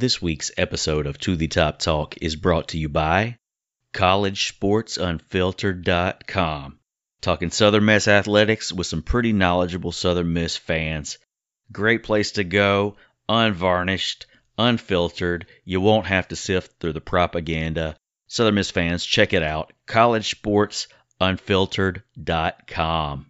This week's episode of To the Top Talk is brought to you by CollegeSportsUnfiltered.com. Talking Southern Miss athletics with some pretty knowledgeable Southern Miss fans. Great place to go, unvarnished, unfiltered. You won't have to sift through the propaganda. Southern Miss fans, check it out. CollegeSportsUnfiltered.com.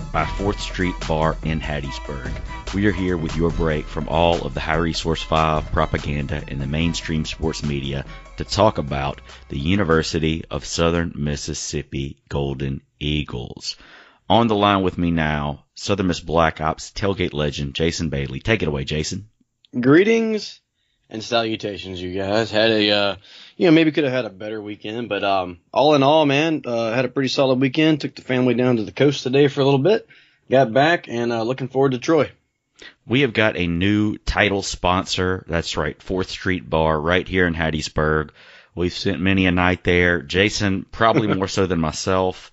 by 4th Street Bar in Hattiesburg. We are here with your break from all of the High Resource 5 propaganda in the mainstream sports media to talk about the University of Southern Mississippi Golden Eagles. On the line with me now, Southern Miss Black Ops tailgate legend Jason Bailey. Take it away, Jason. greetings and salutations you guys had a uh you know maybe could have had a better weekend but um all in all man uh had a pretty solid weekend took the family down to the coast today for a little bit got back and uh looking forward to troy We have got a new title sponsor. That's right, 4th Street Bar right here in Hattiesburg. We've spent many a night there. Jason, probably more so than myself.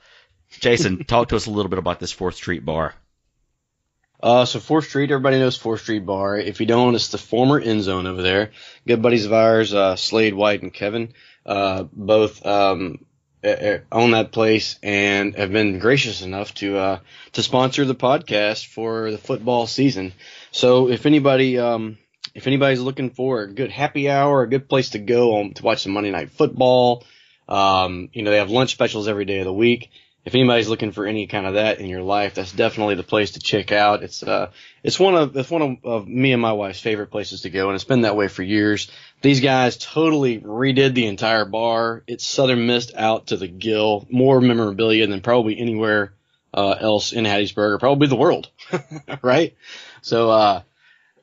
Jason, talk to us a little bit about this 4th Street Bar. Uh so fourth street everybody knows fourth street bar if you don't it's the former end zone over there good buddies of ours uh slade white and kevin uh both um own that place and have been gracious enough to uh to sponsor the podcast for the football season. So if anybody um if anybody's looking for a good happy hour, a good place to go on to watch some Monday night football, um you know they have lunch specials every day of the week. If anybody's looking for any kind of that in your life, that's definitely the place to check out. It's uh it's one of it's one of, of me and my wife's favorite places to go and it's been that way for years. These guys totally redid the entire bar. It's Southern Miss out to the gill. More memorabilia than probably anywhere uh, else in Hattiesburg or probably the world, right? So uh,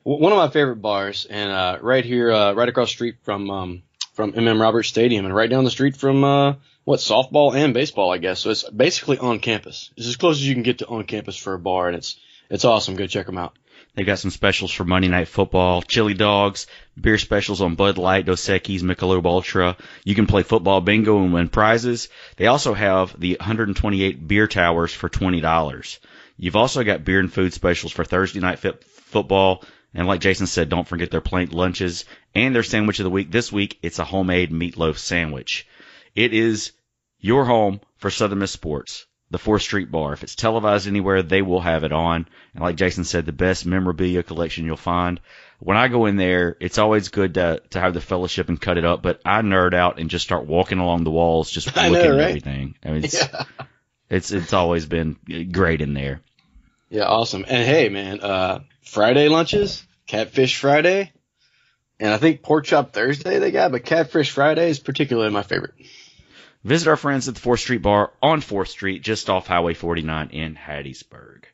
w- one of my favorite bars, and uh, right here, uh, right across street from um, from MM Roberts Stadium, and right down the street from uh, what softball and baseball, I guess. So it's basically on campus. It's as close as you can get to on campus for a bar, and it's it's awesome. Go check them out. They've got some specials for Monday Night Football, chili dogs, beer specials on Bud Light, Dos Equis, Michelob Ultra. You can play football bingo and win prizes. They also have the 128 beer towers for $20. You've also got beer and food specials for Thursday Night fit- Football. And like Jason said, don't forget their plain lunches and their sandwich of the week. This week, it's a homemade meatloaf sandwich. It is your home for Southern Miss Sports, the 4th Street Bar. If it's televised anywhere, they will have it on. And like Jason said, the best memorabilia collection you'll find. When I go in there, it's always good to, to have the fellowship and cut it up, but I nerd out and just start walking along the walls, just looking know, at everything. I mean, it's, Yeah. it's, it's always been great in there. Yeah, awesome. And hey, man, uh, Friday lunches, Catfish Friday, and I think Pork Chop Thursday they got, but Catfish Friday is particularly my favorite. Visit our friends at the 4th Street Bar on 4th Street, just off Highway 49 in Hattiesburg.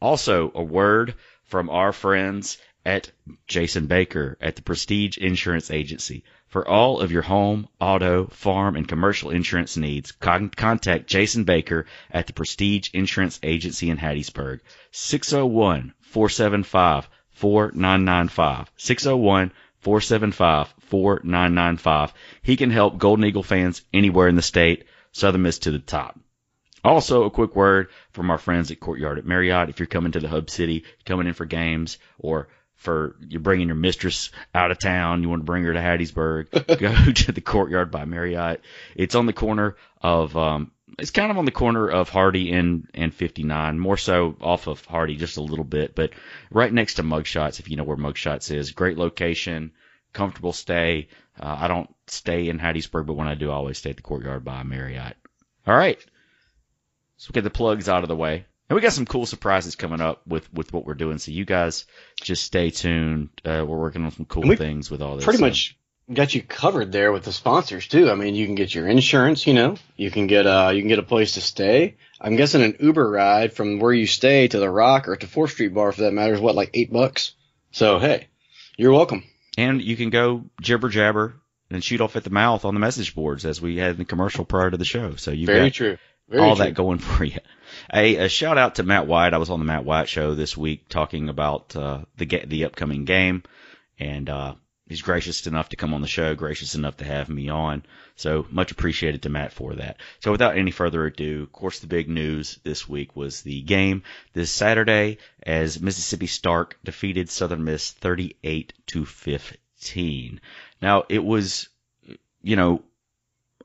Also, a word from our friends at Jason Baker at the Prestige Insurance Agency. For all of your home, auto, farm, and commercial insurance needs, con- contact Jason Baker at the Prestige Insurance Agency in Hattiesburg. 601 475 4995. 601 475 4995. He can help Golden Eagle fans anywhere in the state. Southern Miss to the top. Also, a quick word from our friends at Courtyard at Marriott. If you're coming to the Hub City, coming in for games, or for you're bringing your mistress out of town, you want to bring her to Hattiesburg, go to the Courtyard by Marriott. It's on the corner of, um, it's kind of on the corner of Hardy and, and 59, more so off of Hardy just a little bit, but right next to Mugshots, if you know where Mugshots is. Great location, comfortable stay. Uh, I don't stay in Hattiesburg, but when I do, I always stay at the Courtyard by Marriott. All right. So we get the plugs out of the way. And we got some cool surprises coming up with, with what we're doing. So you guys just stay tuned. Uh, we're working on some cool things with all this. Pretty So- much got you covered there with the sponsors too. I mean, you can get your insurance, you know, you can get uh you can get a place to stay. I'm guessing an Uber ride from where you stay to the Rock or to Fourth Street Bar for that matter is what like eight bucks. So hey, you're welcome. And you can go jibber jabber and shoot off at the mouth on the message boards as we had in the commercial prior to the show. So you Very got true. Very all true. that going for you. A, a shout out to Matt White. I was on the Matt White show this week talking about uh, the the upcoming game, and uh, he's gracious enough to come on the show, gracious enough to have me on. So much appreciated to Matt for that. So without any further ado, of course, the big news this week was the game this Saturday as Mississippi State defeated Southern Miss 38 to 15. Now it was, you know,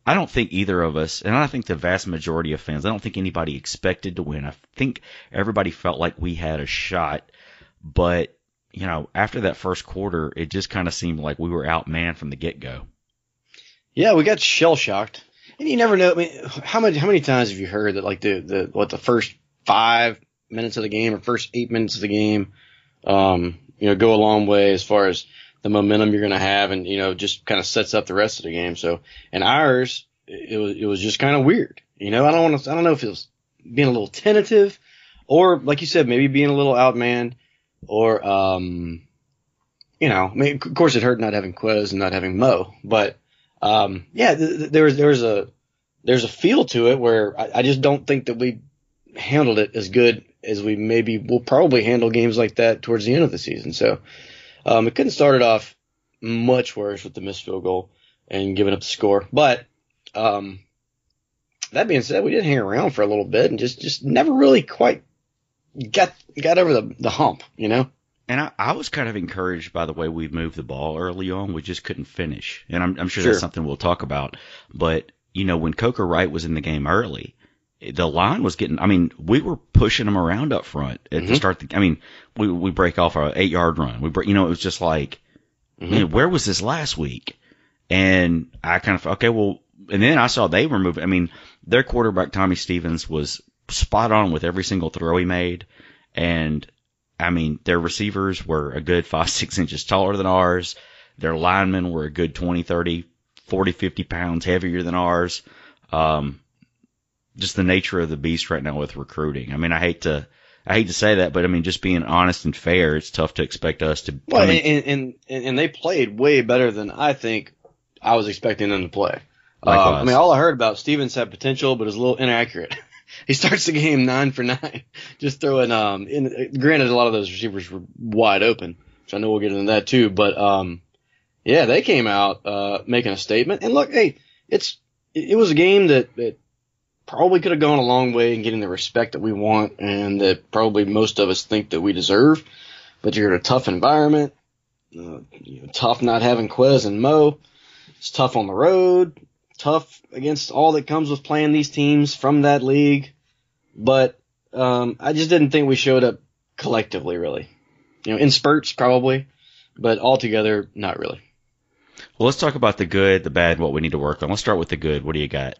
I don't think either of us, and I think the vast majority of fans, I don't think anybody expected to win. I think everybody felt like we had a shot, but you know, after that first quarter, it just kind of seemed like we were outmanned from the get go. Yeah, we got shell shocked, and you never know. I mean, how many how many times have you heard that like the the what the first five minutes of the game or first eight minutes of the game, um, you know, go a long way as far as the momentum you're going to have, and you know, just kind of sets up the rest of the game. So, and ours, it was it was just kind of weird. You know, I don't want to. I don't know if it was being a little tentative, or like you said, maybe being a little outmanned, or um, you know, I mean, of course, it hurt not having Quez and not having Mo, but um, yeah, th- th- there was there was a there's a feel to it where I, I just don't think that we handled it as good as we maybe will probably handle games like that towards the end of the season. So um, it couldn't start it off much worse with the missed field goal and giving up the score. But um, that being said, we did hang around for a little bit and just just never really quite got got over the the hump, you know. And I, I was kind of encouraged by the way we moved the ball early on. We just couldn't finish. And I'm, I'm sure, Sure. that's something we'll talk about. But, you know, when Coker Wright was in the game early, the line was getting, I mean, we were pushing them around up front at the Mhm. start. The, I mean, we, we break off our eight yard run. We break, you know, it was just like, Mhm. man, where was this last week? And I kind of, okay, well, and then I saw they were moving. I mean, their quarterback, Tommy Stevens, was spot on with every single throw he made. And I mean, their receivers were a good five, six inches taller than ours. Their linemen were a good 20, 30, 40, 50 pounds heavier than ours. Um, just the nature of the beast right now with recruiting. I mean, I hate to, I hate to say that, but I mean, just being honest and fair, it's tough to expect us to. Well, come and, in- and and and they played way better than I think I was expecting them to play. Uh, I mean, all I heard about Stevens had potential, but is a little inaccurate. he starts the game nine for nine, just throwing. Um, in, granted, a lot of those receivers were wide open, which I know we'll get into that too. But um, yeah, they came out uh, making a statement. And look, hey, it's it, was a game that that probably could have gone a long way in getting the respect that we want, and that probably most of us think that we deserve. But you're in a tough environment. Uh, you know, tough not having Quez and Mo. It's tough on the road. Tough against all that comes with playing these teams from that league. But um, I just didn't think we showed up collectively, really. You know, in spurts probably, but altogether, not really. well, let's talk about the good, the bad, what we need to work on. Let's start with the good. What do you got?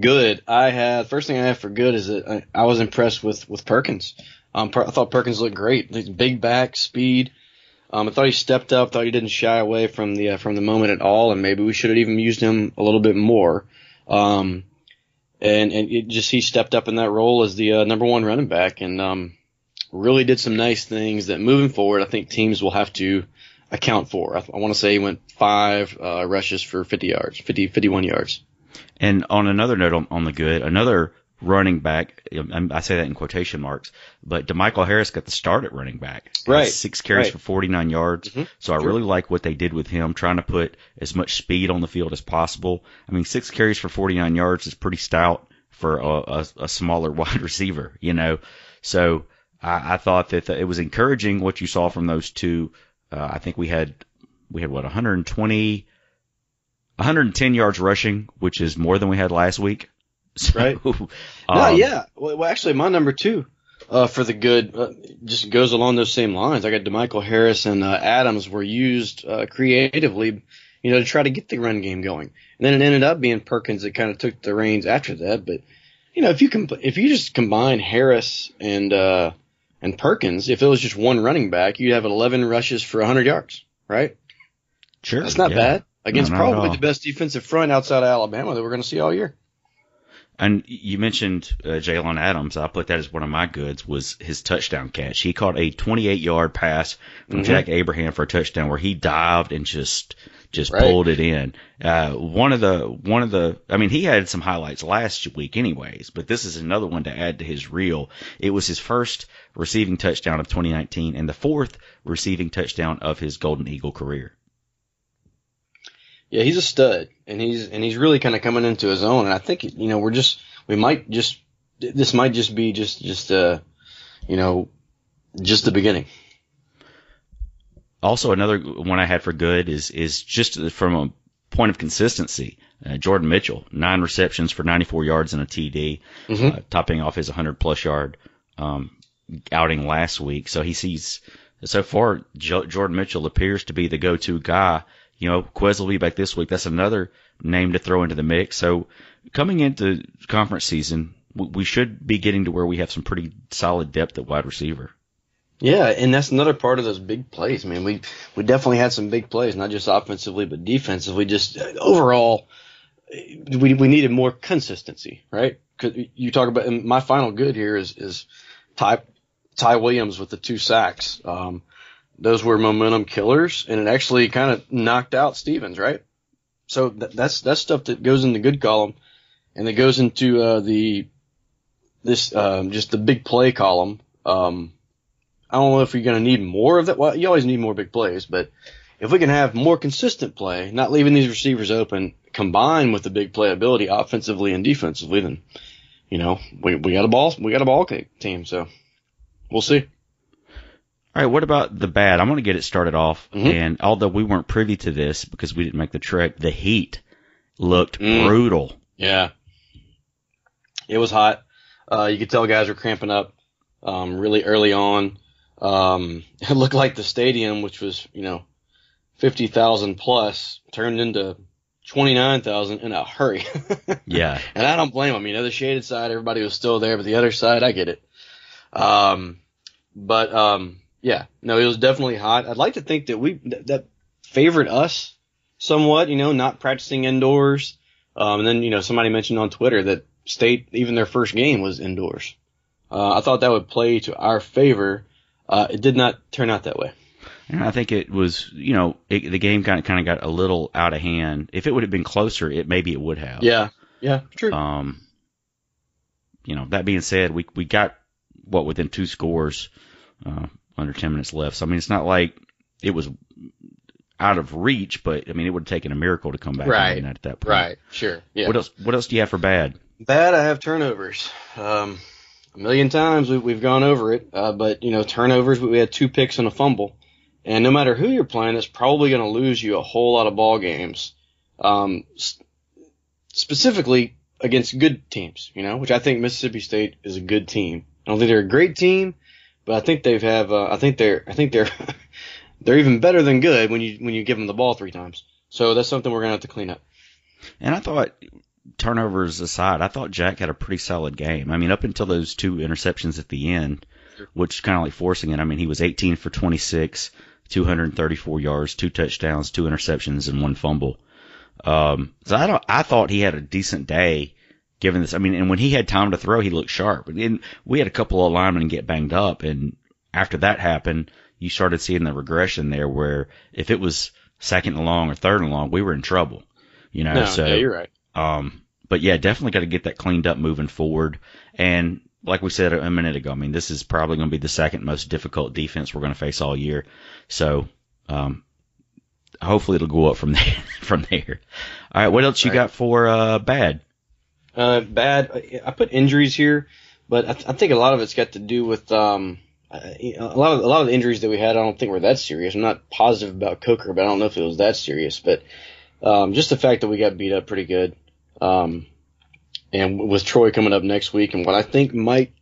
Good. I had first thing I have for good is that I, I was impressed with with Perkins. Um, Per- I thought Perkins looked great. Big back, speed. Um, I thought he stepped up. Thought he didn't shy away from the uh, from the moment at all, and maybe we should have even used him a little bit more. Um, and and just he stepped up in that role as the uh, number one running back, and um, really did some nice things that moving forward, I think teams will have to account for. I, I want to say he went five uh, rushes for 50 yards, 50 51 yards. And on another note on, on the good, another running back, um, I say that in quotation marks, but DeMichael Harris got the start at running back. Right, Six carries right. for 49 yards. Mhm, So I sure. really like what they did with him, trying to put as much speed on the field as possible. I mean, six carries for 49 yards is pretty stout for a, a, a smaller wide receiver, you know. So I, I thought that it was encouraging what you saw from those two. Uh, I think we had we had what 120, 110 yards rushing, which is more than we had last week. So, Right. um, no, yeah. Well, well, actually, my number two uh, for the good uh, just goes along those same lines. I got DeMichael Harris and uh, Adams were used uh, creatively, you know, to try to get the run game going. And then it ended up being Perkins that kind of took the reins after that. But you know, if you if you just combine Harris and uh, and Perkins, if it was just one running back, you'd have 11 rushes for 100 yards, right? Sure. That's not yeah. bad against No, not probably the best defensive front outside of Alabama that we're going to see all year. And you mentioned uh, Jaylond Adams. I put that as one of my goods was his touchdown catch. He caught a 28 yard pass from Mhm. Jack Abraham for a touchdown where he dived and just just Right. pulled it in. Uh, one of the one of the I mean he had some highlights last week anyways, but this is another one to add to his reel. It was his first receiving touchdown of 2019 and the fourth receiving touchdown of his Golden Eagle career. Yeah, he's a stud, and he's and he's really kind of coming into his own. And I think you know we're just we might just this might just be just just uh you know just the beginning. Also, another one I had for good is is just from a point of consistency. Uh, Jordan Mitchell, nine receptions for 94 yards and a TD, Mhm. uh, topping off his 100 plus yard um, outing last week. So he sees so far jo- Jordan Mitchell appears to be the go-to guy. You know, Quez will be back this week. That's another name to throw into the mix. So coming into conference season, we, should be getting to where we have some pretty solid depth at wide receiver. Yeah, and that's another part of those big plays, man. We we definitely had some big plays, not just offensively but defensively. Just uh, overall, we we needed more consistency, right? 'Cause you talk about and my final good here is is Ty Ty Williams with the two sacks. Um, those were momentum killers, and it actually kind of knocked out Stevens, right? So th- that's that's stuff that goes in the good column, and it goes into uh, the this um, just the big play column. Um, I don't know if you're going to need more of that. Well, you always need more big plays, but if we can have more consistent play, not leaving these receivers open, combined with the big playability offensively and defensively, then you know we we got a ball we got a ball team. So we'll see. All right, what about the bad? I'm going to get it started off. Mhm. And although we weren't privy to this because we didn't make the trek, the heat looked Mm. brutal. Yeah, it was hot. Uh, you could tell guys were cramping up um, really early on. Um, it looked like the stadium, which was you know fifty thousand plus, turned into twenty nine thousand in a hurry. Yeah. And I don't blame them. You know, the shaded side, everybody was still there, but the other side, I get it. Um, but um, yeah, no, it was definitely hot. I'd like to think that we that, that favored us somewhat. You know, not practicing indoors. Um, and then you know, somebody mentioned on Twitter that state even their first game was indoors. Uh, I thought that would play to our favor. Uh, it did not turn out that way. And I think it was, you know, it, the game kind of kind of got a little out of hand. If it would have been closer, it maybe it would have. Yeah, yeah, true. Um, you know, that being said, we we got what within two scores, uh, under ten minutes left. So I mean, it's not like it was out of reach, but I mean, it would have taken a miracle to come back Right. at that point. Right. Sure. Yeah. What else? What else do you have for bad? Bad, I have turnovers. Um, a million times we, we've gone over it, uh, but you know turnovers. We had two picks and a fumble, and no matter who you're playing, it's probably going to lose you a whole lot of ball games. Um, specifically against good teams, you know, which I think Mississippi State is a good team. I don't think they're a great team, but I think they've have. Uh, I think they're. I think they're. they're even better than good when you when you give them the ball three times. So that's something we're gonna have to clean up. And I thought, turnovers aside, I thought Jack had a pretty solid game. I mean, up until those two interceptions at the end, which kind of like forcing it. I mean, he was 18 for 26, 234 yards, two touchdowns, two interceptions, and one fumble. Um, so I don't, I thought he had a decent day given this. I mean, and when he had time to throw, he looked sharp. And we had a couple of linemen get banged up, and after that happened, you started seeing the regression there where if it was second and long or third and long, we were in trouble. You know, No, so yeah, you're right. um, but yeah, definitely got to get that cleaned up moving forward. And like we said a minute ago, I mean, this is probably going to be the second most difficult defense we're going to face all year. So, um, hopefully it'll go up from there. from there. All right, what else you Right. got for uh, bad? Uh, bad. I put injuries here, but I, th- I think a lot of it's got to do with um, a lot of a lot of the injuries that we had. I don't think were that serious. I'm not positive about Coker, but I don't know if it was that serious. But um, just the fact that we got beat up pretty good, um, and with Troy coming up next week, and what I think might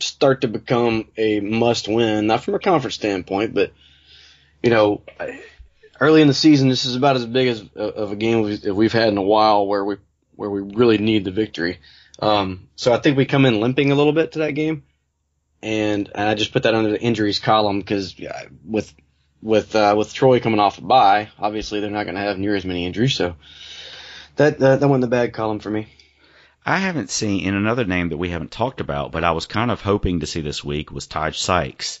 start to become a must-win, not from a conference standpoint, but you know. Early in the season, this is about as big as of a game we've, we've had in a while, where we where we really need the victory. Um, so I think we come in limping a little bit to that game, and, and I just put that under the injuries column because yeah, with with uh, with Troy coming off a bye, obviously they're not going to have near as many injuries. So that uh, that went in the bad column for me. I haven't seen, and another name that we haven't talked about, but I was kind of hoping to see this week was Taj Sykes.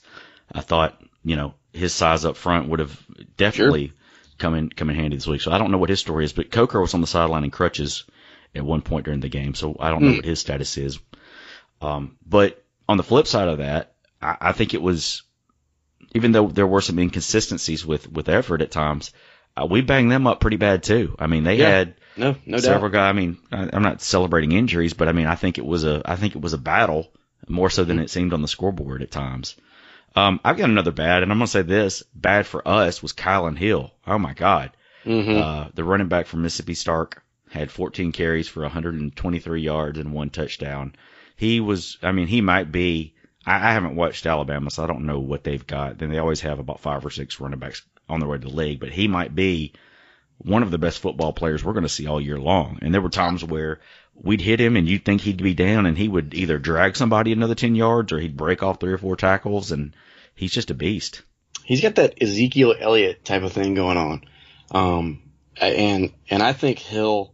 I thought, you know, his size up front would have definitely come in come in handy this week. So I don't know what his story is, but Coker was on the sideline in crutches at one point during the game, so I don't know Hmm. what his status is. Um, but on the flip side of that, I, I think it was, even though there were some inconsistencies with with effort at times, uh, we banged them up pretty bad too. I mean, they Yeah. had No, no several doubt. guys. I mean, I, I'm not celebrating injuries, but I mean, I think it was a, I think it was a battle more so than it seemed on the scoreboard at times. Um, I've got another bad, and I'm gonna say this: bad for us was Kylin Hill. Oh my God, hmm uh, the running back from Mississippi State had 14 carries for 123 yards and one touchdown. He was, I mean, he might be. I, I haven't watched Alabama, so I don't know what they've got. Then they always have about five or six running backs on their way to the league, but he might be one of the best football players we're going to see all year long. And there were times where we'd hit him and you'd think he'd be down and he would either drag somebody another 10 yards or he'd break off three or four tackles and he's just a beast. He's got that Ezekiel Elliott type of thing going on. Um, and, and I think Hill,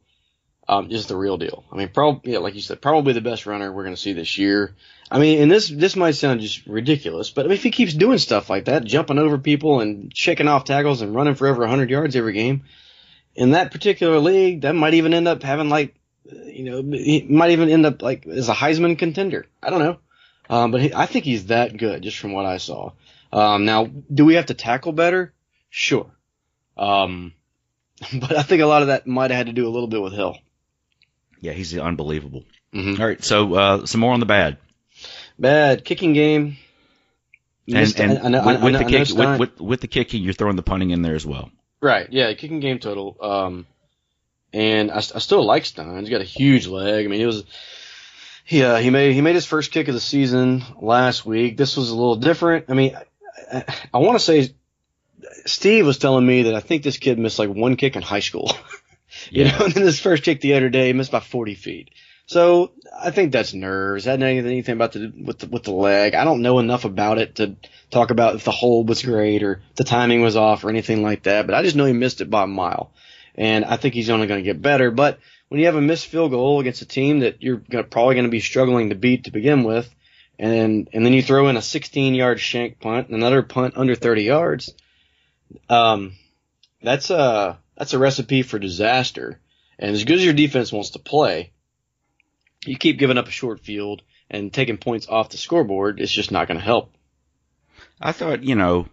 um, is the real deal. I mean, probably, yeah, like you said, probably the best runner we're going to see this year. I mean, and this, this might sound just ridiculous, but I mean, if he keeps doing stuff like that, jumping over people and shaking off tackles and running for over 100 yards every game, in that particular league, that might even end up having like, you know, he might even end up like as a Heisman contender. I don't know. Um, but he, I think he's that good just from what I saw. Um, now, do we have to tackle better? Sure. Um, but I think a lot of that might have had to do a little bit with Hill. Yeah, he's unbelievable. Mm-hmm. All right, so uh, some more on the bad. Bad kicking game. And, Missed- and I know- with, with know- the kick, with, with, with the kicking, you're throwing the punting in there as well. Right, yeah, kicking game total. Um, and I, I still like Stein. He's got a huge leg. I mean, it was, he, uh, he made, he made his first kick of the season last week. This was a little different. I mean, I, I, I want to say Steve was telling me that I think this kid missed like one kick in high school. you Yeah. know, and then his first kick the other day, missed by 40 feet. So I think that's nerves. That anything, anything about the with the with the leg. I don't know enough about it to talk about if the hold was great or the timing was off or anything like that. But I just know he missed it by a mile, and I think he's only going to get better. But when you have a missed field goal against a team that you're gonna, probably going to be struggling to beat to begin with, and and then you throw in a 16 yard shank punt and another punt under 30 yards, um, that's a that's a recipe for disaster. And as good as your defense wants to play, you keep giving up a short field and taking points off the scoreboard, it's just not going to help. I thought, you know,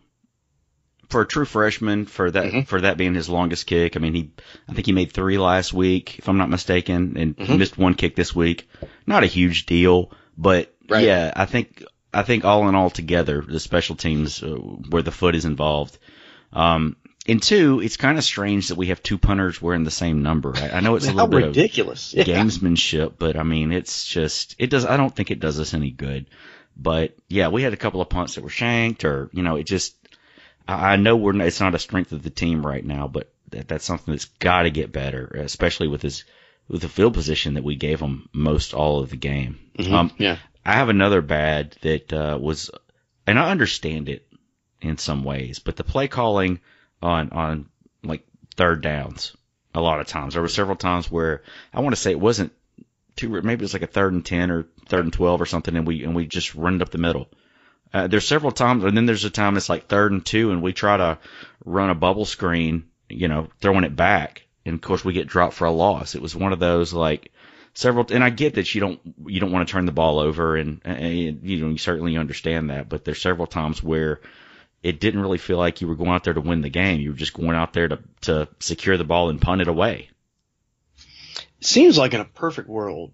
for a true freshman, for that Mhm. for that being his longest kick, I mean, he I think he made three last week, if I'm not mistaken, and Mhm. missed one kick this week. Not a huge deal, but Right. yeah, I think I think all in all together, the special teams uh, where the foot is involved. Um, and two, it's kind of strange that we have two punters wearing the same number. I, I know it's a little bit of ridiculous. Yeah. gamesmanship, but I mean, it's just it does. I don't think it does us any good. But yeah, we had a couple of punts that were shanked, or you know, it just. I I know we're it's not a strength of the team right now, but that, that's something that's got to get better, especially with his with the field position that we gave them most all of the game. Mhm. Um, yeah. I have another bad that uh, was, and I understand it in some ways, but the play calling on on like third downs a lot of times. There were several times where I want to say it wasn't two, maybe it was like a third and ten or third and twelve or something, and we and we just run it up the middle. Uh, there's several times, and then there's a time it's like third and two, and we try to run a bubble screen, you know, throwing it back, and of course we get dropped for a loss. It was one of those like several, and I get that you don't you don't want to turn the ball over, and, and you know you certainly understand that, but there's several times where it didn't really feel like you were going out there to win the game. You were just going out there to to secure the ball and punt it away. Seems like in a perfect world,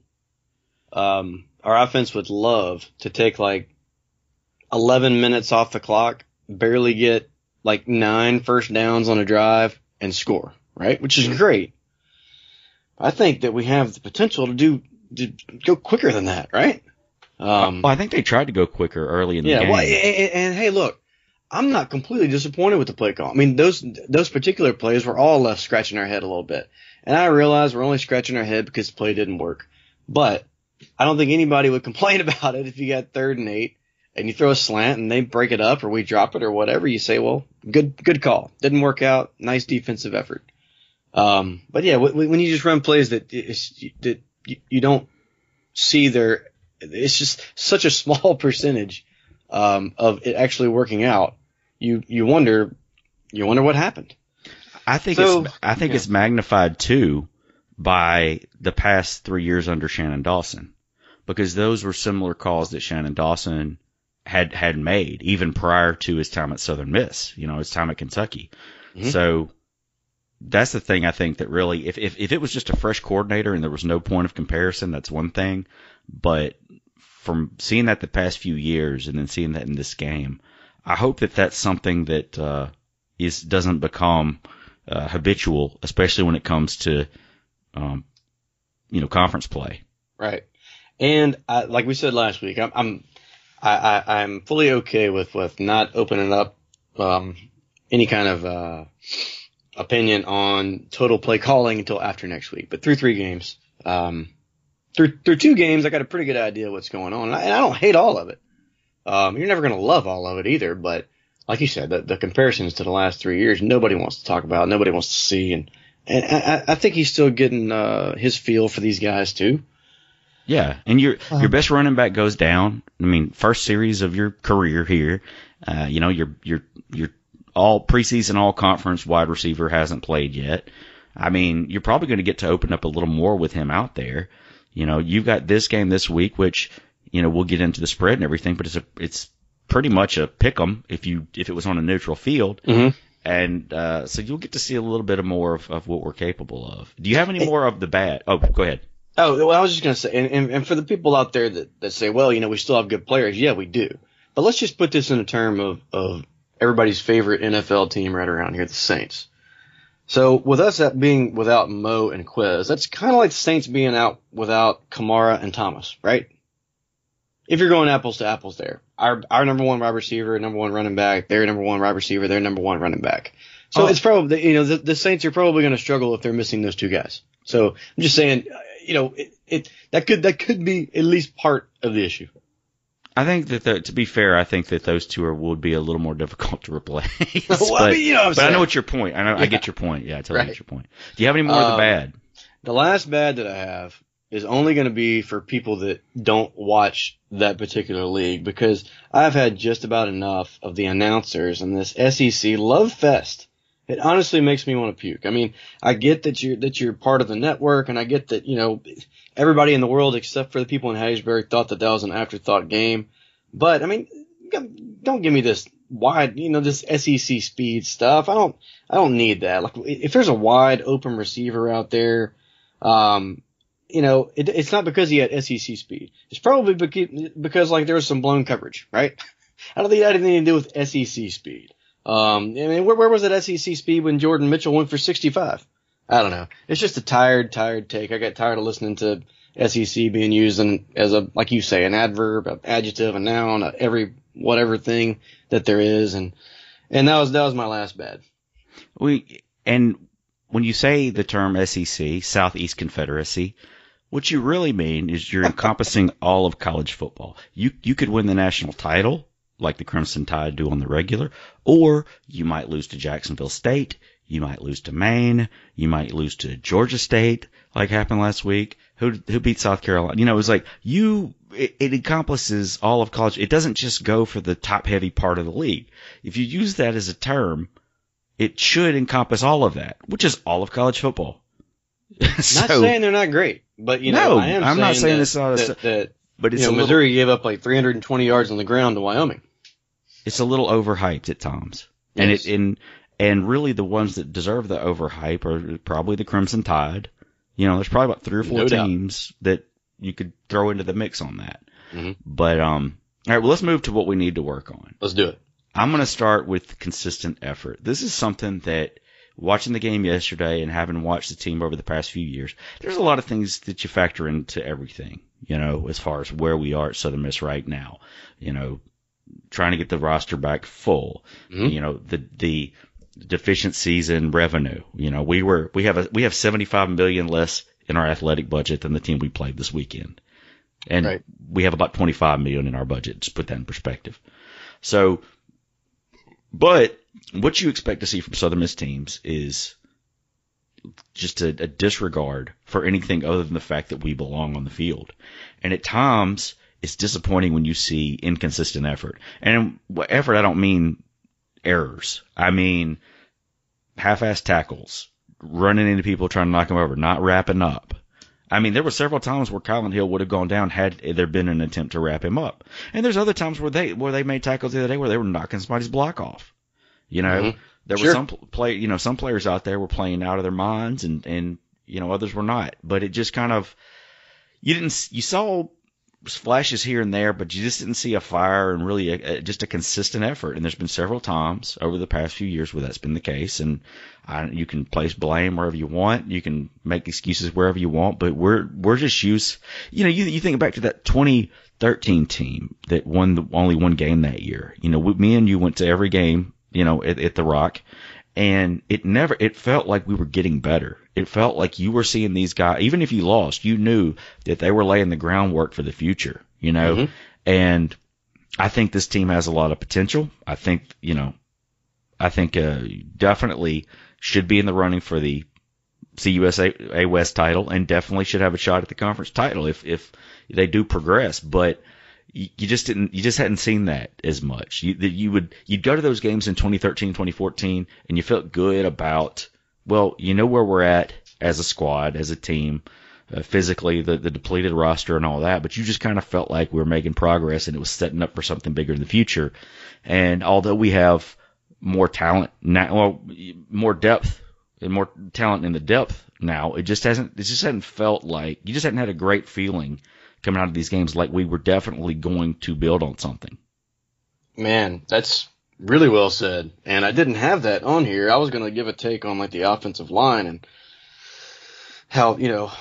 um, our offense would love to take like 11 minutes off the clock, barely get like nine first downs on a drive and score, right? Which is great. I think that we have the potential to do, to go quicker than that, right? Um, well, I think they tried to go quicker early in the yeah, game. well, and, and, and hey, look, I'm not completely disappointed with the play call. I mean, those those particular plays were all left scratching our head a little bit, and I realize we're only scratching our head because the play didn't work. But I don't think anybody would complain about it if you got third and eight and you throw a slant and they break it up or we drop it or whatever. You say, well, good good call, didn't work out, nice defensive effort. Um, but yeah, when you just run plays that that you, you don't see their. It's just such a small percentage um, of it actually working out. You you wonder you wonder what happened. I think So, it's I think yeah. it's magnified too by the past three years under Shannon Dawson, because those were similar calls that Shannon Dawson had had made even prior to his time at Southern Miss. You know, his time at Kentucky. Mhm. So that's the thing I think that really, if, if if it was just a fresh coordinator and there was no point of comparison, that's one thing. But from seeing that the past few years and then seeing that in this game, I hope that that's something that uh, is doesn't become uh, habitual, especially when it comes to um, you know conference play. Right. And I, like we said last week, I'm, I'm I, I, I'm fully okay with, with not opening up um, any kind of uh, opinion on total play calling until after next week. But through three games, um, through through two games, I got a pretty good idea what's going on, and I, and I don't hate all of it. Um, you're never going to love all of it either, but like you said, the, the comparisons to the last three years, nobody wants to talk about, nobody wants to see, and and I, I think he's still getting uh, his feel for these guys too. Yeah, and your your best running back goes down. I mean, first series of your career here. Uh, you know, your your your all preseason, all conference wide receiver hasn't played yet. I mean, you're probably going to get to open up a little more with him out there. You know, you've got this game this week, which you know we'll get into the spread and everything, but it's a it's pretty much a pick 'em if you if it was on a neutral field. Mm-hmm. And uh, so you'll get to see a little bit of more of, of what we're capable of. Do you have any more of the bad? Oh, go ahead. Oh, well, I was just going to say, and, and, and for the people out there that, that say, well, you know, we still have good players. Yeah, we do. But let's just put this in a term of, of everybody's favorite NFL team right around here, the Saints. So with us that being without Mo and Quez, that's kind of like the Saints being out without Kamara and Thomas, right? If you're going apples to apples there, our, our number one wide receiver, number one running back, their number one wide receiver, their number one running back. So Oh. it's probably, you know, the, the Saints are probably going to struggle if they're missing those two guys. So I'm just saying, uh, you know, it, it that could that could be at least part of the issue. I think that, the, to be fair, I think that those two are, would be a little more difficult to replace. Well, I but, mean, you know but I know what your point. I know. I get your point. Yeah, I totally Right. get your point. Do you have any more of the Um, bad? The last bad that I have is only going to be for people that don't watch that particular league because I've had just about enough of the announcers and this SEC love fest. It honestly makes me want to puke. I mean, I get that you're that you're part of the network, and I get that you know everybody in the world except for the people in Hattiesburg thought that that was an afterthought game. But I mean, don't give me this wide, you know, this SEC speed stuff. I don't, I don't need that. Like, if there's a wide open receiver out there, um, you know, it, it's not because he had SEC speed. It's probably because, like there was some blown coverage, right? I don't think that had anything to do with SEC speed. Um, I mean, where, where was that SEC speed when Jordan Mitchell went for 65? I don't know. It's just a tired, tired take. I got tired of listening to SEC being used in, as a, like you say, an adverb, an adjective, a noun, a every whatever thing that there is, and and that was that was my last bad. We and when you say the term SEC, Southeast Confederacy, what you really mean is you're encompassing all of college football. You you could win the national title like the Crimson Tide do on the regular, or you might lose to Jacksonville State, you might lose to Maine, you might lose to Georgia State, like happened last week. Who who beat South Carolina? You know, it was like you. It, it encompasses all of college. It doesn't just go for the top heavy part of the league. If you use that as a term, it should encompass all of that, which is all of college football. Not saying they're not great, but you know, No, I am I'm not saying that, it's not that, that but it's you know, little, Missouri gave up like 320 yards on the ground to Wyoming. it's a little overhyped at times, and Yes. it and and really the ones that deserve the overhype are probably the Crimson Tide. You know, there's probably about three or four No doubt. teams that you could throw into the mix on that. Mhm. But um, all right, well, let's move to what we need to work on. Let's do it. I'm going to start with consistent effort. This is something that watching the game yesterday and having watched the team over the past few years, there's a lot of things that you factor into everything, you know, as far as where we are at Southern Miss right now, you know, trying to get the roster back full, Mhm. you know, the, the deficiencies in revenue, you know, we were, we have a, we have 75 million less in our athletic budget than the team we played this weekend. And Right. we have about 25 million in our budget, to put that in perspective. So, but what you expect to see from Southern Miss teams is just a, a disregard for anything other than the fact that we belong on the field. And at times, it's disappointing when you see inconsistent effort. And effort, I don't mean errors. I mean half-assed tackles, running into people trying to knock them over, not wrapping up. I mean, there were several times where Kylin Hill would have gone down had there been an attempt to wrap him up. And there's other times where they where they made tackles the other day where they were knocking somebody's block off. You know, Mhm. there Sure. were some play, you know, some players out there were playing out of their minds, and and you know others were not. But it just kind of you didn't you saw flashes here and there, but you just didn't see a fire and really a, a, just a consistent effort. And there's been several times over the past few years where that's been the case. And I, you can place blame wherever you want, you can make excuses wherever you want, but we're we're just used. You know, you you think back to that 2013 team that won the, only one game that year. You know, we, me and you went to every game. You know, at, at the Rock. And it never it felt like we were getting better. It felt like you were seeing these guys even if you lost you knew that they were laying the groundwork for the future you know? Mhm. and i think this team has a lot of potential. I think you know i think uh, definitely should be in the running for the CUSA A West title and definitely should have a shot at the conference title if if they do progress. But you you just didn't you just hadn't seen that as much. You that you would you'd go to those games in 2013 2014 and you felt good about well you know where we're at as a squad as a team uh, physically the the depleted roster and all that but you just kind of felt like we were making progress and it was setting up for something bigger in the future. And although we have more talent now well more depth and more talent in the depth now it just hasn't it just hasn't felt like you just hadn't had a great feeling coming out of these games like we were definitely going to build on something Man, that's really well said. And I didn't have that on here. I was going to give a take on like the offensive line and how, you know,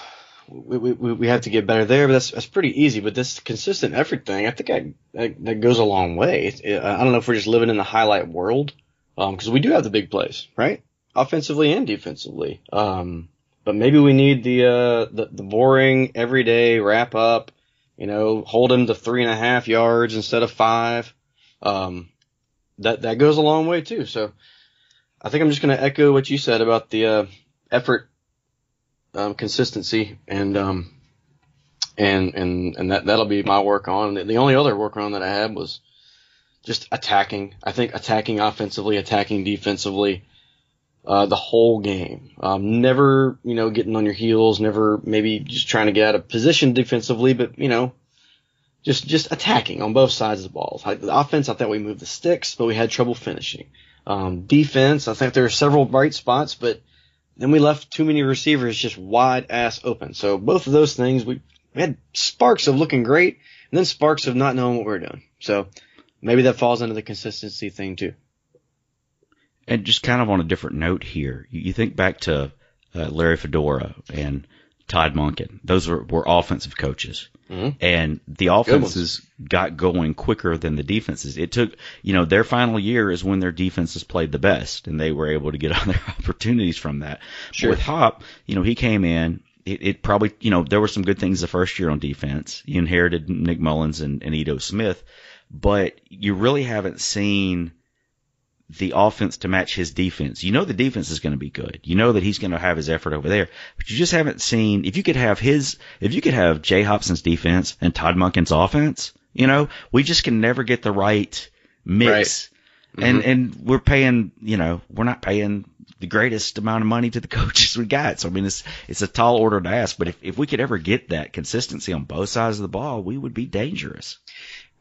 we, we, we have to get better there, but that's, that's pretty easy. But this consistent effort thing, I think I, that, that goes a long way. It, I don't know if we're just living in the highlight world. Um, cause we do have the big plays, right? Offensively and defensively. Um, but maybe we need the, uh, the, the boring everyday wrap up, you know, hold him to three and a half yards instead of five um, that that goes a long way too. So I think I'm just going to echo what you said about the uh, effort, um, consistency, and um, and and and that that'll be my work on. The, the only other work on that I had was just attacking. I think attacking offensively, attacking defensively. Uh, the whole game. Um, never, you know, getting on your heels, never maybe just trying to get out of position defensively, but, you know, just just attacking on both sides of the ball. Like the offense, I thought we moved the sticks, but we had trouble finishing. Um, defense, I think there were several bright spots, but then we left too many receivers just wide ass open. So both of those things, we, we had sparks of looking great, and then sparks of not knowing what we were doing. So maybe that falls into the consistency thing too. And just kind of on a different note here, you, think back to uh, Larry Fedora and Todd Monken. Those were, were offensive coaches. Mhm. And the offenses got going quicker than the defenses. It took, you know, their final year is when their defenses played the best, and they were able to get on their opportunities from that. Sure. With Hop, you know, he came in. It, it probably, you know, there were some good things the first year on defense. You inherited Nick Mullens and, and Ito Smith, but you really haven't seen the offense to match his defense. You know the defense is going to be good. You know that he's going to have his effort over there, but you just haven't seen if you could have his if you could have Jay Hopson's defense and Todd Monken's offense. You know, we just can never get the right mix. And mm-hmm. and we're paying, you know, we're not paying the greatest amount of money to the coaches we got. So I mean, it's it's a tall order to ask. But if if we could ever get that consistency on both sides of the ball, we would be dangerous.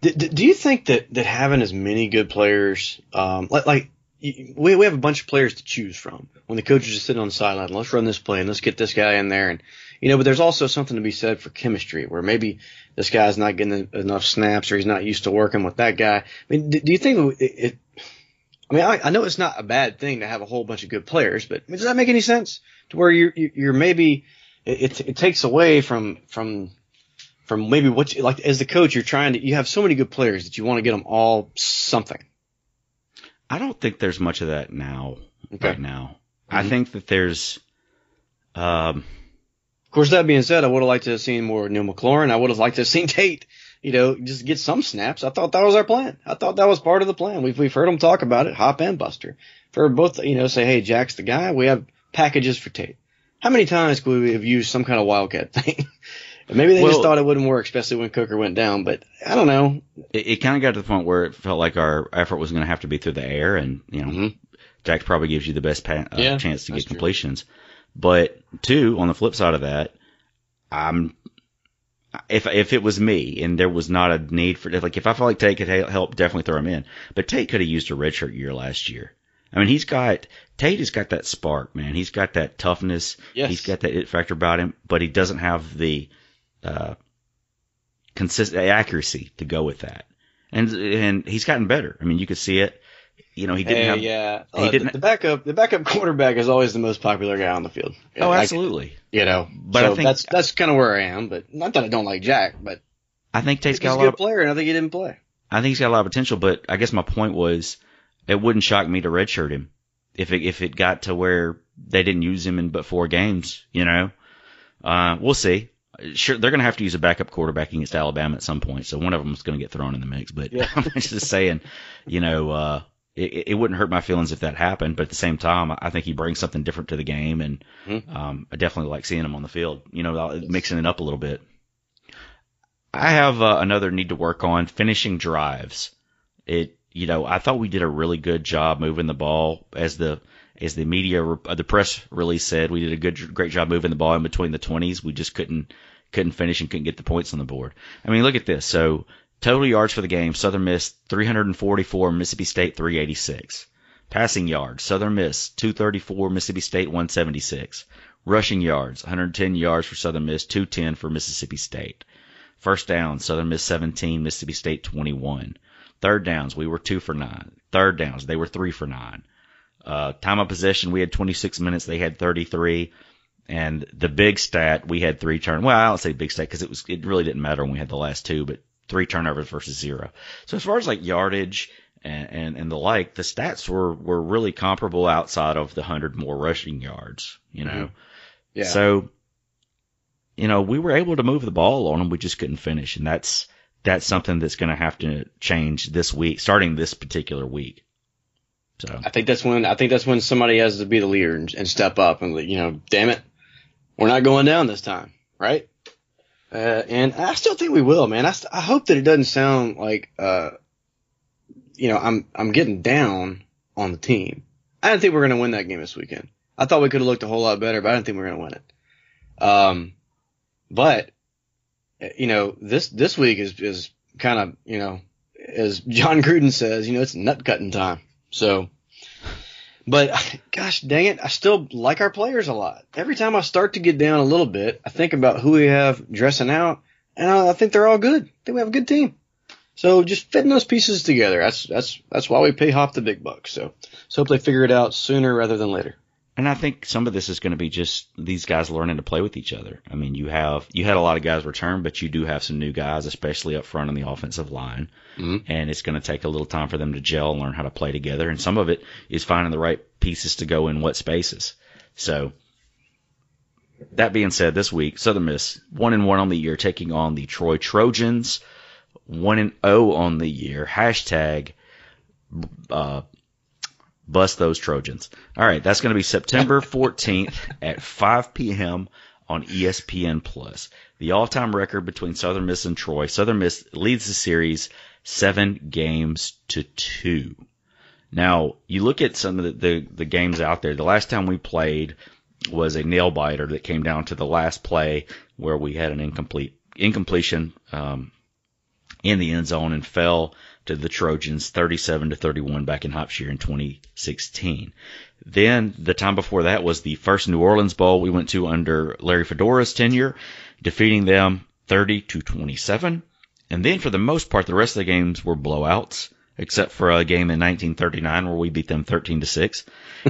Do, do you think that, that having as many good players, um, like, like we, we have a bunch of players to choose from when the coach is just sitting on the sideline, let's run this play and let's get this guy in there. And, you know, but there's also something to be said for chemistry where maybe this guy's not getting enough snaps or he's not used to working with that guy. I mean, do, do you think it, it I mean, I, I know it's not a bad thing to have a whole bunch of good players, but I mean, does that make any sense to where you're you're maybe, it, it, it takes away from, from, from maybe what you, like as the coach you're trying to you have so many good players that you want to get them all something I don't think there's much of that now. Okay. Right now, I Mhm. think that there's. Um, of course that being said i would have liked to have seen more neil mclaurin i would have liked to have seen tate you know just get some snaps i thought that was our plan i thought that was part of the plan we've, we've heard them talk about it hop and buster for both you know say hey jack's the guy we have packages for tate how many times could we have used some kind of wildcat thing? Maybe they Well- just thought it wouldn't work, especially when Coker went down. But I don't know. It, it kind of got to the point where it felt like our effort was going to have to be through the air, and you know, Mhm. Jack probably gives you the best pa- uh, Yeah, chance to get true. completions. But two, on the flip side of that, I'm if if it was me and there was not a need for like if I felt like Tate could help, definitely throw him in. But Tate could have used a redshirt year last year. I mean, he's got Tate has got that spark, man. He's got that toughness. Yes. He's got that it factor about him, but he doesn't have the uh, consistent accuracy to go with that. And and he's gotten better. I mean, you could see it. You know, he didn't Hey, have. yeah, he Uh, didn't- The backup, the backup quarterback is always the most popular guy on the field. Oh, Like, absolutely. you know, But so I think- that's that's kind of where I am. But not that I don't like Jack, but I think Tate's he's got a a good lot. Of, player, and I think he didn't play. I think he's got a lot of potential. But I guess my point was, it wouldn't shock me to redshirt him if it if it got to where they didn't use him in but four games. You know, uh, we'll see. Sure, they're going to have to use a backup quarterback against Alabama at some point, so one of them is going to get thrown in the mix. But Yeah. I'm just saying, you know, uh, it, it wouldn't hurt my feelings if that happened. But at the same time, I think he brings something different to the game, and Mhm. um, I definitely like seeing him on the field. You know, mixing it up a little bit. I have uh, another need to work on finishing drives. It, you know, I thought we did a really good job moving the ball as the as the media uh, the press release said we did a good great job moving the ball in between the 20s. We just couldn't couldn't finish and couldn't get the points on the board. I mean, look at this. So total yards for the game: Southern Miss 344, Mississippi State 386. Passing yards: Southern Miss 234, Mississippi State 176. Rushing yards: 110 yards for Southern Miss, 210 for Mississippi State. First down, Southern Miss 17, Mississippi State 21. Third downs, we were two for nine. Third downs, they were three for nine. Uh, time of possession, we had 26 minutes, they had 33. And the big stat, we had three turn. Well, I don't say big stat because it was it really didn't matter when we had the last two, but three turnovers versus zero. So as far as like yardage and and, and the like, the stats were were really comparable outside of the hundred more rushing yards. You know, mm-hmm. Yeah. so, you know, we were able to move the ball on them. We just couldn't finish. And that's, that's something that's going to have to change this week, starting this particular week. So, I think that's when I think that's when somebody has to be the leader and, and step up and you know, damn it, we're not going down this time, right? Uh, and I still think we will, man. I, st- I hope that it doesn't sound like, uh, you know, I'm I'm getting down on the team. I didn't think we were going to win that game this weekend. I thought we could have looked a whole lot better, but I didn't think we were going to win it. Um, but you know, this this week is is kind of you know, as Jon Gruden says, you know, it's nut cutting time. So, but gosh dang it, I still like our players a lot. Every time I start to get down a little bit, I think about who we have dressing out, and I, I think they're all good. I think we have a good team. So just fitting those pieces together. That's that's that's why we pay Hop the big bucks. So, so hope they figure it out sooner rather than later. And I think some of this is going to be just these guys learning to play with each other. I mean, you have, you had a lot of guys return, but you do have some new guys, especially up front on the offensive line. Mhm. And it's going to take a little time for them to gel and learn how to play together. And some of it is finding the right pieces to go in what spaces. So, that being said, this week, Southern Miss, one and one on the year, taking on the Troy Trojans, one and oh on the year. Hashtag, uh, bust those Trojans. All right, that's going to be September 14th at 5 p.m. on ESPN Plus. The all-time record between Southern Miss and Troy. Southern Miss leads the series seven games to two. Now, you look at some of the, the, the games out there. The last time we played was a nail biter that came down to the last play where we had an incomplete incompletion um, in the end zone and fell to the Trojans 37 to 31 back in Hopshire in 2016. Then the time before that was the first New Orleans Bowl we went to under Larry Fedora's tenure, defeating them 30 to 27. And then for the most part, the rest of the games were blowouts, except for a game in 1939 where we beat them 13 to 6.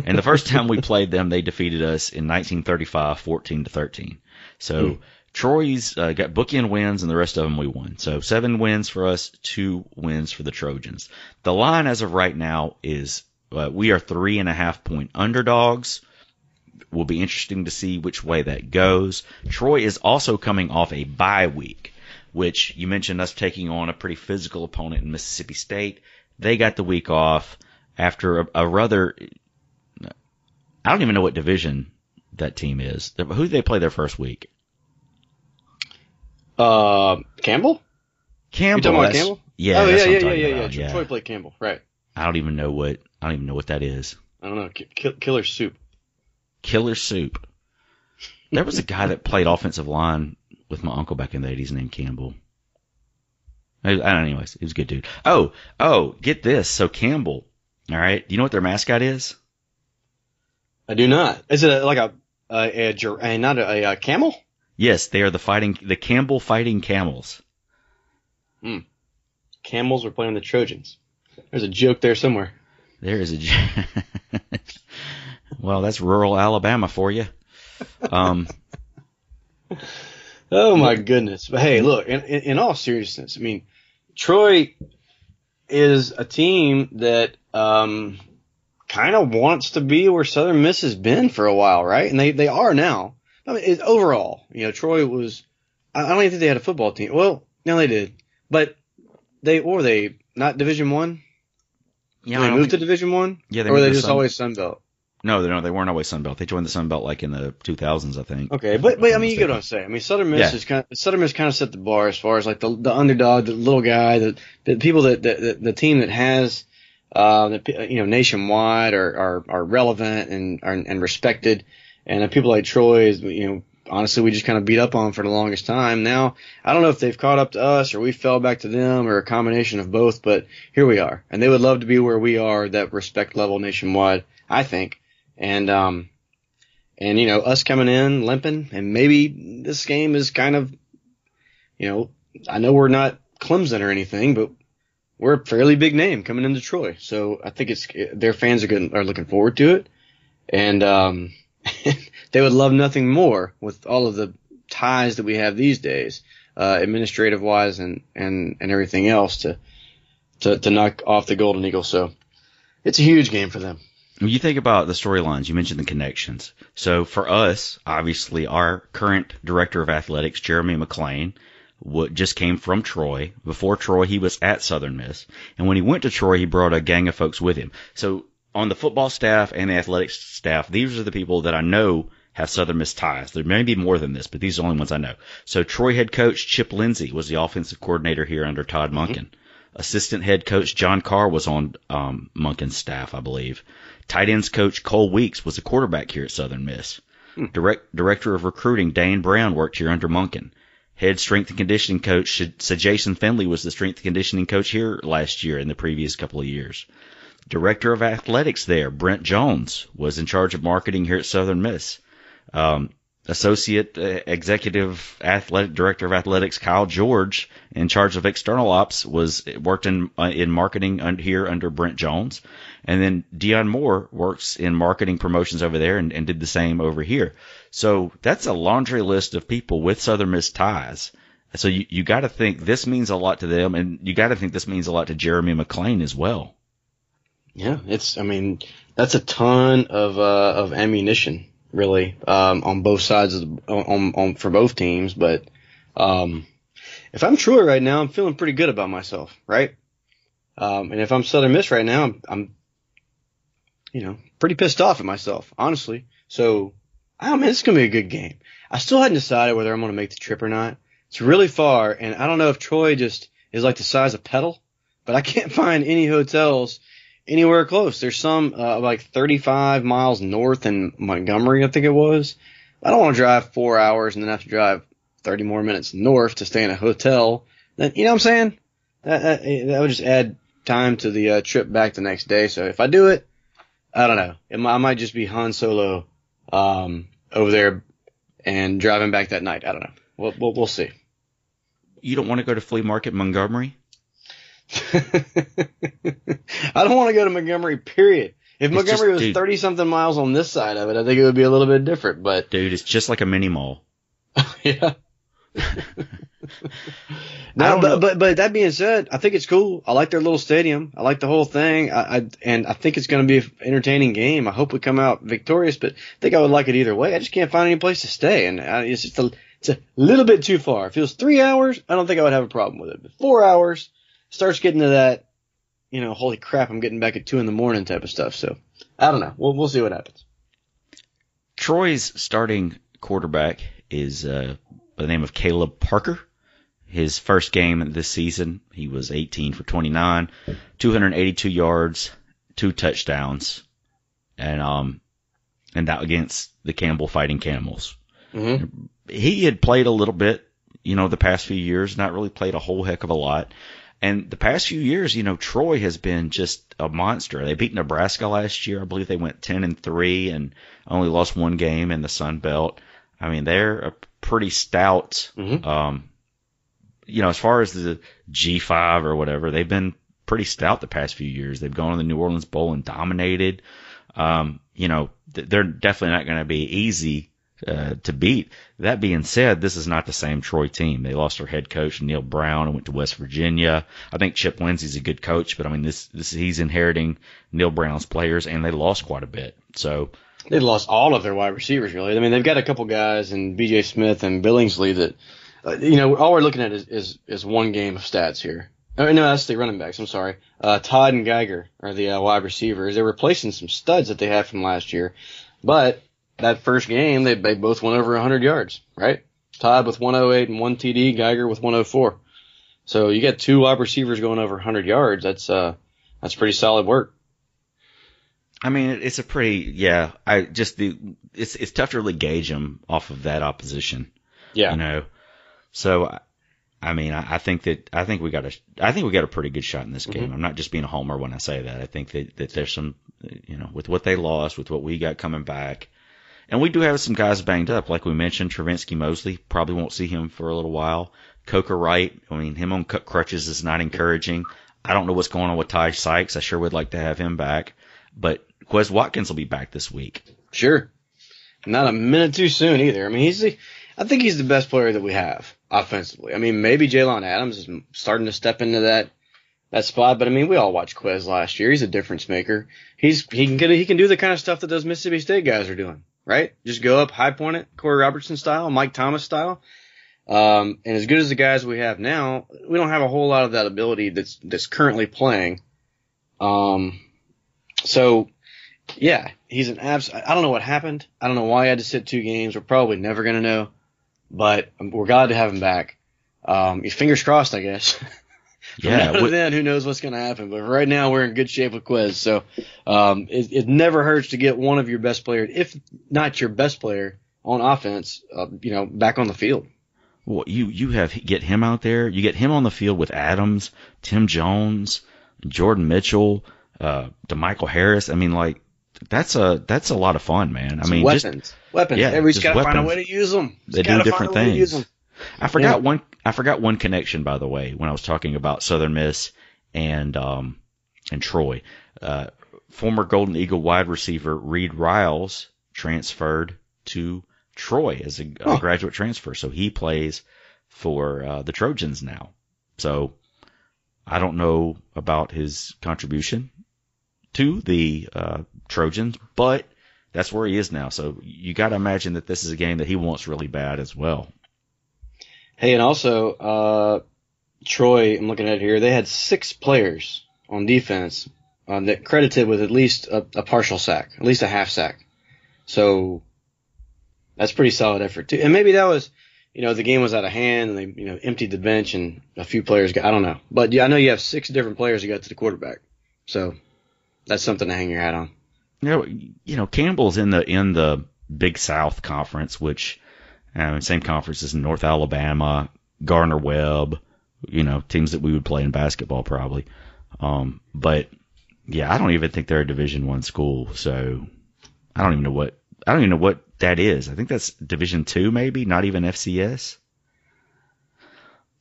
And the first time we played them, they defeated us in 1935, 14 to 13. So hmm. Troy's uh, got bookend wins, and the rest of them we won. So seven wins for us, two wins for the Trojans. The line as of right now is uh, we are three and a half point underdogs. Will be interesting to see which way that goes. Troy is also coming off a bye week, which you mentioned us taking on a pretty physical opponent in Mississippi State. They got the week off after a, a rather I don't even know what division that team is. Who did they play their first week? Uh, Campbell. Campbell. You talking about Campbell? Yeah. oh yeah, yeah, yeah, yeah, yeah. about, Troy Troy played Campbell, right? I don't even know what I don't even know what that is. I don't know. Ki- ki- killer soup. Killer Soup. There was a guy that played offensive line with my uncle back in the 80s named Campbell. I, I don't know, anyways, he was a good dude. Oh, oh, get this. So Campbell, all right, do you know what their mascot is? I do not. Is it a, like a a, a, a not a, a, camel? Yes, they are the fighting, the Campbell Fighting Camels. Hmm. Camels were playing the Trojans. There's a joke there somewhere. There is a. well, that's rural Alabama for you. Um, Oh my goodness! But hey, look. In, in, in all seriousness, I mean, Troy is a team that um, kind of wants to be where Southern Miss has been for a while, right? And they they are now. I mean, it, overall, you know, Troy was. I I don't even think they had a football team. Well, no, they did, but they or they not Division One. yeah, Did they moved to Division One, yeah, they or were they to just Sun- always Sun Belt? No, no, they weren't always Sun Belt. They joined the Sun Belt like in the 2000s, I think. Okay, but but I mean, you get what I'm saying. I mean, Southern Miss Yeah. is kind of Southern Miss kind of set the bar as far as like the the underdog, the little guy, the the people that the, the, the team that has uh the, you know nationwide are are, are relevant and are, and respected, and people like Troy is you know honestly we just kind of beat up on for the longest time. Now I don't know if they've caught up to us or we fell back to them or a combination of both, but here we are, and they would love to be where we are, that respect level nationwide. I think, and um. And you know, us coming in limping, and maybe this game is kind of, you know, I know we're not Clemson or anything, but we're a fairly big name coming into Troy, so I think it's their fans are good, are looking forward to it, and um, they would love nothing more with all of the ties that we have these days, uh, administrative wise and and and everything else to to to knock off the Golden Eagle. So it's a huge game for them. When you think about the storylines, you mentioned the connections. So for us, obviously, our current director of athletics, Jeremy McClain, what just came from Troy. Before Troy, he was at Southern Miss, and when he went to Troy, he brought a gang of folks with him. So on the football staff and the athletics staff, these are the people that I know have Southern Miss ties. There may be more than this, but these are the only ones I know. So Troy head coach Chip Lindsey was the offensive coordinator here under Todd Monken. Assistant head coach John Carr was on um, Monken's staff, I believe. Tight ends coach Cole Weeks was a quarterback here at Southern Miss. Direct, director of recruiting Dane Brown worked here under Monken. Head strength and conditioning coach Sir Jason Finley was the strength and conditioning coach here last year and the previous couple of years. Director of athletics there, Brent Jones, was in charge of marketing here at Southern Miss. Um, Associate uh, Executive Athletic Director of Athletics Kyle George, in charge of external ops, was worked in uh, in marketing un, here under Brent Jones, and then Dion Moore works in marketing promotions over there and, and did the same over here. So that's a laundry list of people with Southern Miss ties. So you you got to think this means a lot to them, and you got to think this means a lot to Jeremy McClain as well. Yeah, it's. I mean, that's a ton of uh, of ammunition, really, um, on both sides of the, on, on for both teams. But um, if I'm Troy right now, I'm feeling pretty good about myself, right? Um, and if I'm Southern Miss right now, I'm, I'm, you know, pretty pissed off at myself, honestly. So, I mean, it's gonna be a good game. I still hadn't decided whether I'm gonna make the trip or not. It's really far, and I don't know if Troy just is like the size of Petal, but I can't find any hotels anywhere close. There's some uh, like 35 miles north in Montgomery, I think it was. I don't want to drive four hours and then have to drive 30 more minutes north to stay in a hotel. Then you know what I'm saying? That that, that would just add time to the uh, trip back the next day. So if I do it, I don't know. It, I might just be Han Solo um, over there and driving back that night. I don't know. We'll we'll, we'll see. You don't want to go to Flea Market Montgomery? I don't want to go to Montgomery. Period. If It's Montgomery just- was thirty something miles on this side of it, I think it would be a little bit different. But Dude, it's just like a mini mall. yeah. I no, but, but but that being said, I think it's cool. I like their little stadium. I like the whole thing. I, I and I think it's going to be an entertaining game. I hope we come out victorious. But I think I would like it either way. I just can't find any place to stay, and uh, it's just a it's a little bit too far. If it was three hours, I don't think I would have a problem with it. But four hours starts getting to that, you know, holy crap, I'm getting back at two in the morning type of stuff. So I don't know. We'll we'll see what happens. Troy's starting quarterback is uh, by the name of Kaleb Barker. His first game this season, he was 18 for 29, 282 yards, two touchdowns, and um, and that against the Campbell Fighting Camels. Mm-hmm. He had played a little bit, you know, the past few years, not really played a whole heck of a lot. And the past few years, you know, Troy has been just a monster. They beat Nebraska last year. I believe they went 10 and 3 and only lost one game in the Sun Belt. I mean, they're a pretty stout, Mhm. um, you know, as far as the G5 or whatever, they've been pretty stout the past few years. They've gone to the New Orleans Bowl and dominated. Um, you know, th- they're definitely not going to be easy uh, to beat. That being said, this is not the same Troy team. They lost their head coach Neal Brown and went to West Virginia. I think Chip Lindsey's a good coach, but I mean this this he's inheriting Neal Brown's players, and they lost quite a bit. So They lost all of their wide receivers, really. I mean, they've got a couple guys in B.J. Smith and Billingsley that, uh, you know, all we're looking at is, is, is one game of stats here. Oh, no, that's the running backs. I'm sorry. Uh, Todd and Geiger are the uh, wide receivers. They're replacing some studs that they had from last year. But that first game, they, they both went over 100 yards, right? Todd with 108 and one TD, Geiger with 104. So you got two wide receivers going over 100 yards. That's, uh, that's pretty solid work. I mean, it's a pretty yeah. I just the it's it's tough to really gauge them off of that opposition. Yeah. you know. So, I- I mean, I, I think that I think we got a I think we got a pretty good shot in this game. I'm not just being a homer when I say that. I think that that there's some, you know, with what they lost, with what we got coming back, and we do have some guys banged up, like we mentioned. Travinsky Mosley probably won't see him for a little while. Coker Wright, I mean, him on crutches is not encouraging. I don't know what's going on with Ty Sykes. I sure would like to have him back, but Quez Watkins will be back this week. Sure. Not a minute too soon either. I mean, he's the, I think he's the best player that we have offensively. I mean, maybe Jaylond Adams is starting to step into that that spot, but I mean, we all watched Quez last year. He's a difference maker. He's he can he can do the kind of stuff that those Mississippi State guys are doing, right? Just go up, high point it, Korey Robertson style, Mike Thomas style. Um, and as good as the guys we have now, we don't have a whole lot of that ability that's that's currently playing. Um, so yeah, he's an abs. I don't know what happened. I don't know why he had to sit two games. We're probably never gonna know, but we're glad to have him back. Um, fingers crossed, I guess. From Yeah, now to what- then, who knows what's gonna happen? But right now, we're in good shape with Quez. So, um, it, it never hurts to get one of your best players, if not your best player on offense, uh, you know, back on the field. Well, you you have get him out there. You get him on the field with Adams, Tim Jones, Jordan Mitchell, uh, De'Michael Harris. I mean, like that's a that's a lot of fun, man. I mean, weapons, just weapons. yeah, Everybody's just got to find a way to use them. they do different things. I forgot Yeah. one. I forgot one connection, by the way, when I was talking about Southern Miss and um and Troy. Uh, former Golden Eagle wide receiver Reed Riles transferred to Troy as a, a graduate transfer, so he plays for uh, the Trojans now. So I don't know about his contribution to the uh, Trojans, but that's where he is now. So you got to imagine that this is a game that he wants really bad as well. Hey, and also, uh, Troy, I'm looking at here, they had six players on defense um, that credited with at least a, a partial sack, at least a half sack. So that's pretty solid effort too. And maybe that was, you know, the game was out of hand and they, you know, emptied the bench and a few players got, I don't know. But yeah, I know you have six different players that got to the quarterback. So that's something to hang your hat on. You know, you know Campbell's in the in the Big South Conference, which uh, same conference as North Alabama, Gardner-Webb, you know, teams that we would play in basketball probably. Um, but yeah, I don't even think they're a Division One school, so I don't even know what I don't even know what that is. I think that's Division Two, maybe not even FCS.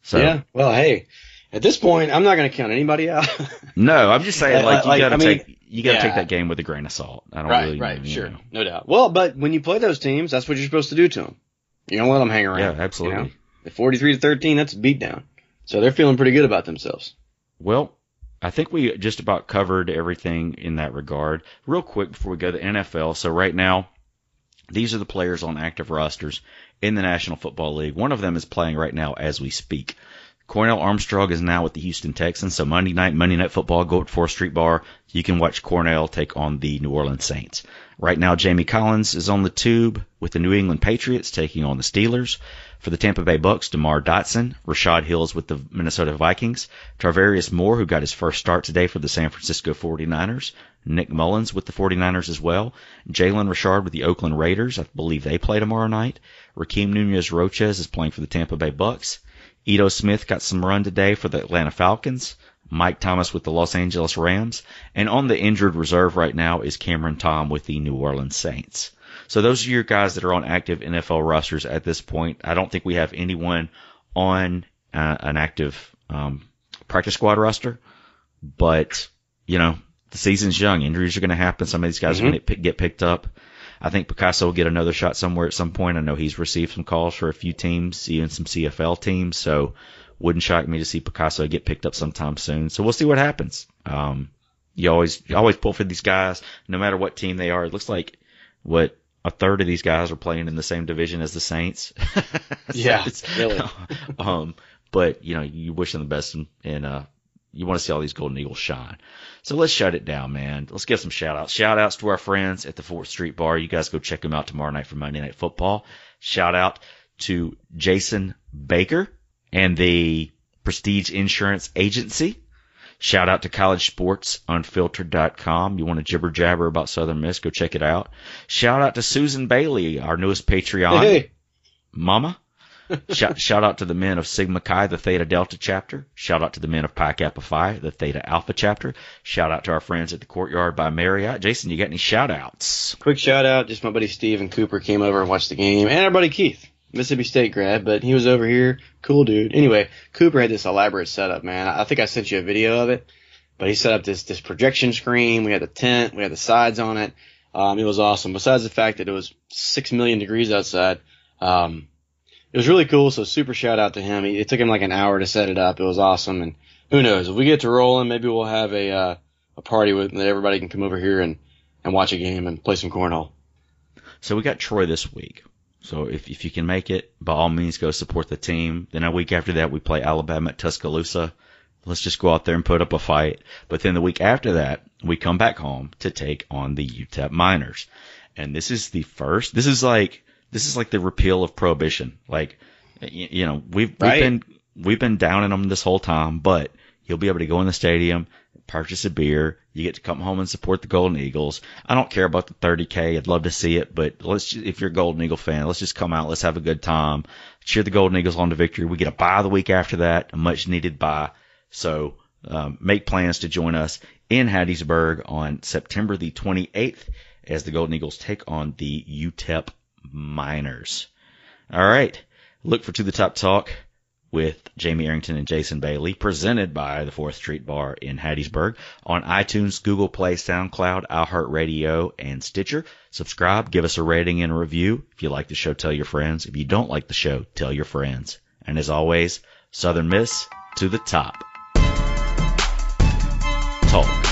So yeah. Well, hey, at this point, I'm not going to count anybody out. no, I'm just saying like you like, gotta I mean, take you gotta yeah. take that game with a grain of salt. I don't Right, really right, you sure, know. no doubt. Well, but when you play those teams, that's what you're supposed to do to them. You don't let them hang around. Yeah, absolutely. You know? At 43 to 13, that's a beatdown. So they're feeling pretty good about themselves. Well, I think we just about covered everything in that regard. Real quick before we go to the NFL. So right now, these are the players on active rosters in the National Football League. One of them is playing right now as we speak. Cornell Armstrong is now with the Houston Texans, so Monday night, Monday night football, go to 4th Street Bar. You can watch Cornell take on the New Orleans Saints. Right now, Jamie Collins is on the tube with the New England Patriots taking on the Steelers. For the Tampa Bay Bucks, Demar Dotson, Rashod Hills with the Minnesota Vikings, Tarvarius Moore, who got his first start today for the San Francisco 49ers, Nick Mullens with the 49ers as well, Jalen Richard with the Oakland Raiders, I believe they play tomorrow night, Rakeem Nunez Roches is playing for the Tampa Bay Bucks, Ito Smith got some run today for the Atlanta Falcons. Mike Thomas with the Los Angeles Rams. And on the injured reserve right now is Cameron Tom with the New Orleans Saints. So those are your guys that are on active NFL rosters at this point. I don't think we have anyone on uh, an active um, practice squad roster, but you know the season's young. Injuries are going to happen. Some of these guys Mhm. are going to get picked up. I think Picasso will get another shot somewhere at some point. I know he's received some calls for a few teams, even some CFL teams. So wouldn't shock me to see Picasso get picked up sometime soon. So we'll see what happens. Um, you always you always pull for these guys, no matter what team they are. It looks like what a third of these guys are playing in the same division as the Saints. So Yeah, it's- really. um, but you know you wish them the best, and, and uh, you want to see all these Golden Eagles shine. So let's shut it down, man. Let's give some shout outs. Shout outs to our friends at the Fourth Street Bar. You guys go check them out tomorrow night for Monday Night Football. Shout out to Jason Baker and the Prestige Insurance Agency. Shout out to collegesportsunfiltered.com. You want to jibber jabber about Southern Miss, go check it out. Shout out to Susan Bailey, our newest Patreon. Hey, Mama. Shout, shout out to the men of Sigma Chi, the Theta Delta chapter. Shout out to the men of Pi Kappa Phi, the Theta Alpha chapter. Shout out to our friends at the Courtyard by Marriott. Jason, you got any shout outs? quick shout out. Just my buddy Steve and Cooper came over and watched the game, and our buddy Keith, Mississippi State grad, but he was over here. Cool dude. Anyway, Cooper had this elaborate setup, man. I think I sent you a video of it, but he set up this this projection screen. We had the tent, we had the sides on it. Um, it was awesome. Besides the fact that it was six million degrees outside, um, it was really cool. So super shout out to him. It took him like an hour to set it up. It was awesome. And who knows if we get to rolling, maybe we'll have a uh, a party with that everybody can come over here and and watch a game and play some cornhole. So we got Troy this week. So if, if you can make it, by all means go support the team. Then a week after that, we play Alabama at Tuscaloosa. Let's just go out there and put up a fight. But then the week after that, we come back home to take on the UTEP Miners. And this is the first, this is like, this is like the repeal of prohibition. Like, you, you know, we've, we've Right. been, we've been downing them this whole time, but you'll be able to go in the stadium, purchase a beer. You get to come home and support the Golden Eagles. I don't care about the 30k. I'd love to see it, but let's if you're a Golden Eagle fan, let's just come out. Let's have a good time. Cheer the Golden Eagles on to victory. We get a bye the week after that, a much needed bye. So um, make plans to join us in Hattiesburg on September the 28th as the Golden Eagles take on the UTEP Miners. All right, look for to the top talk with Jamie Arrington and Jason Bailey, presented by the Fourth Street Bar in Hattiesburg on iTunes, Google Play, SoundCloud, iHeartRadio, and Stitcher. Subscribe, give us a rating and a review. If you like the show, tell your friends. If you don't like the show, tell your friends. And as always, Southern Miss to the top. Talk.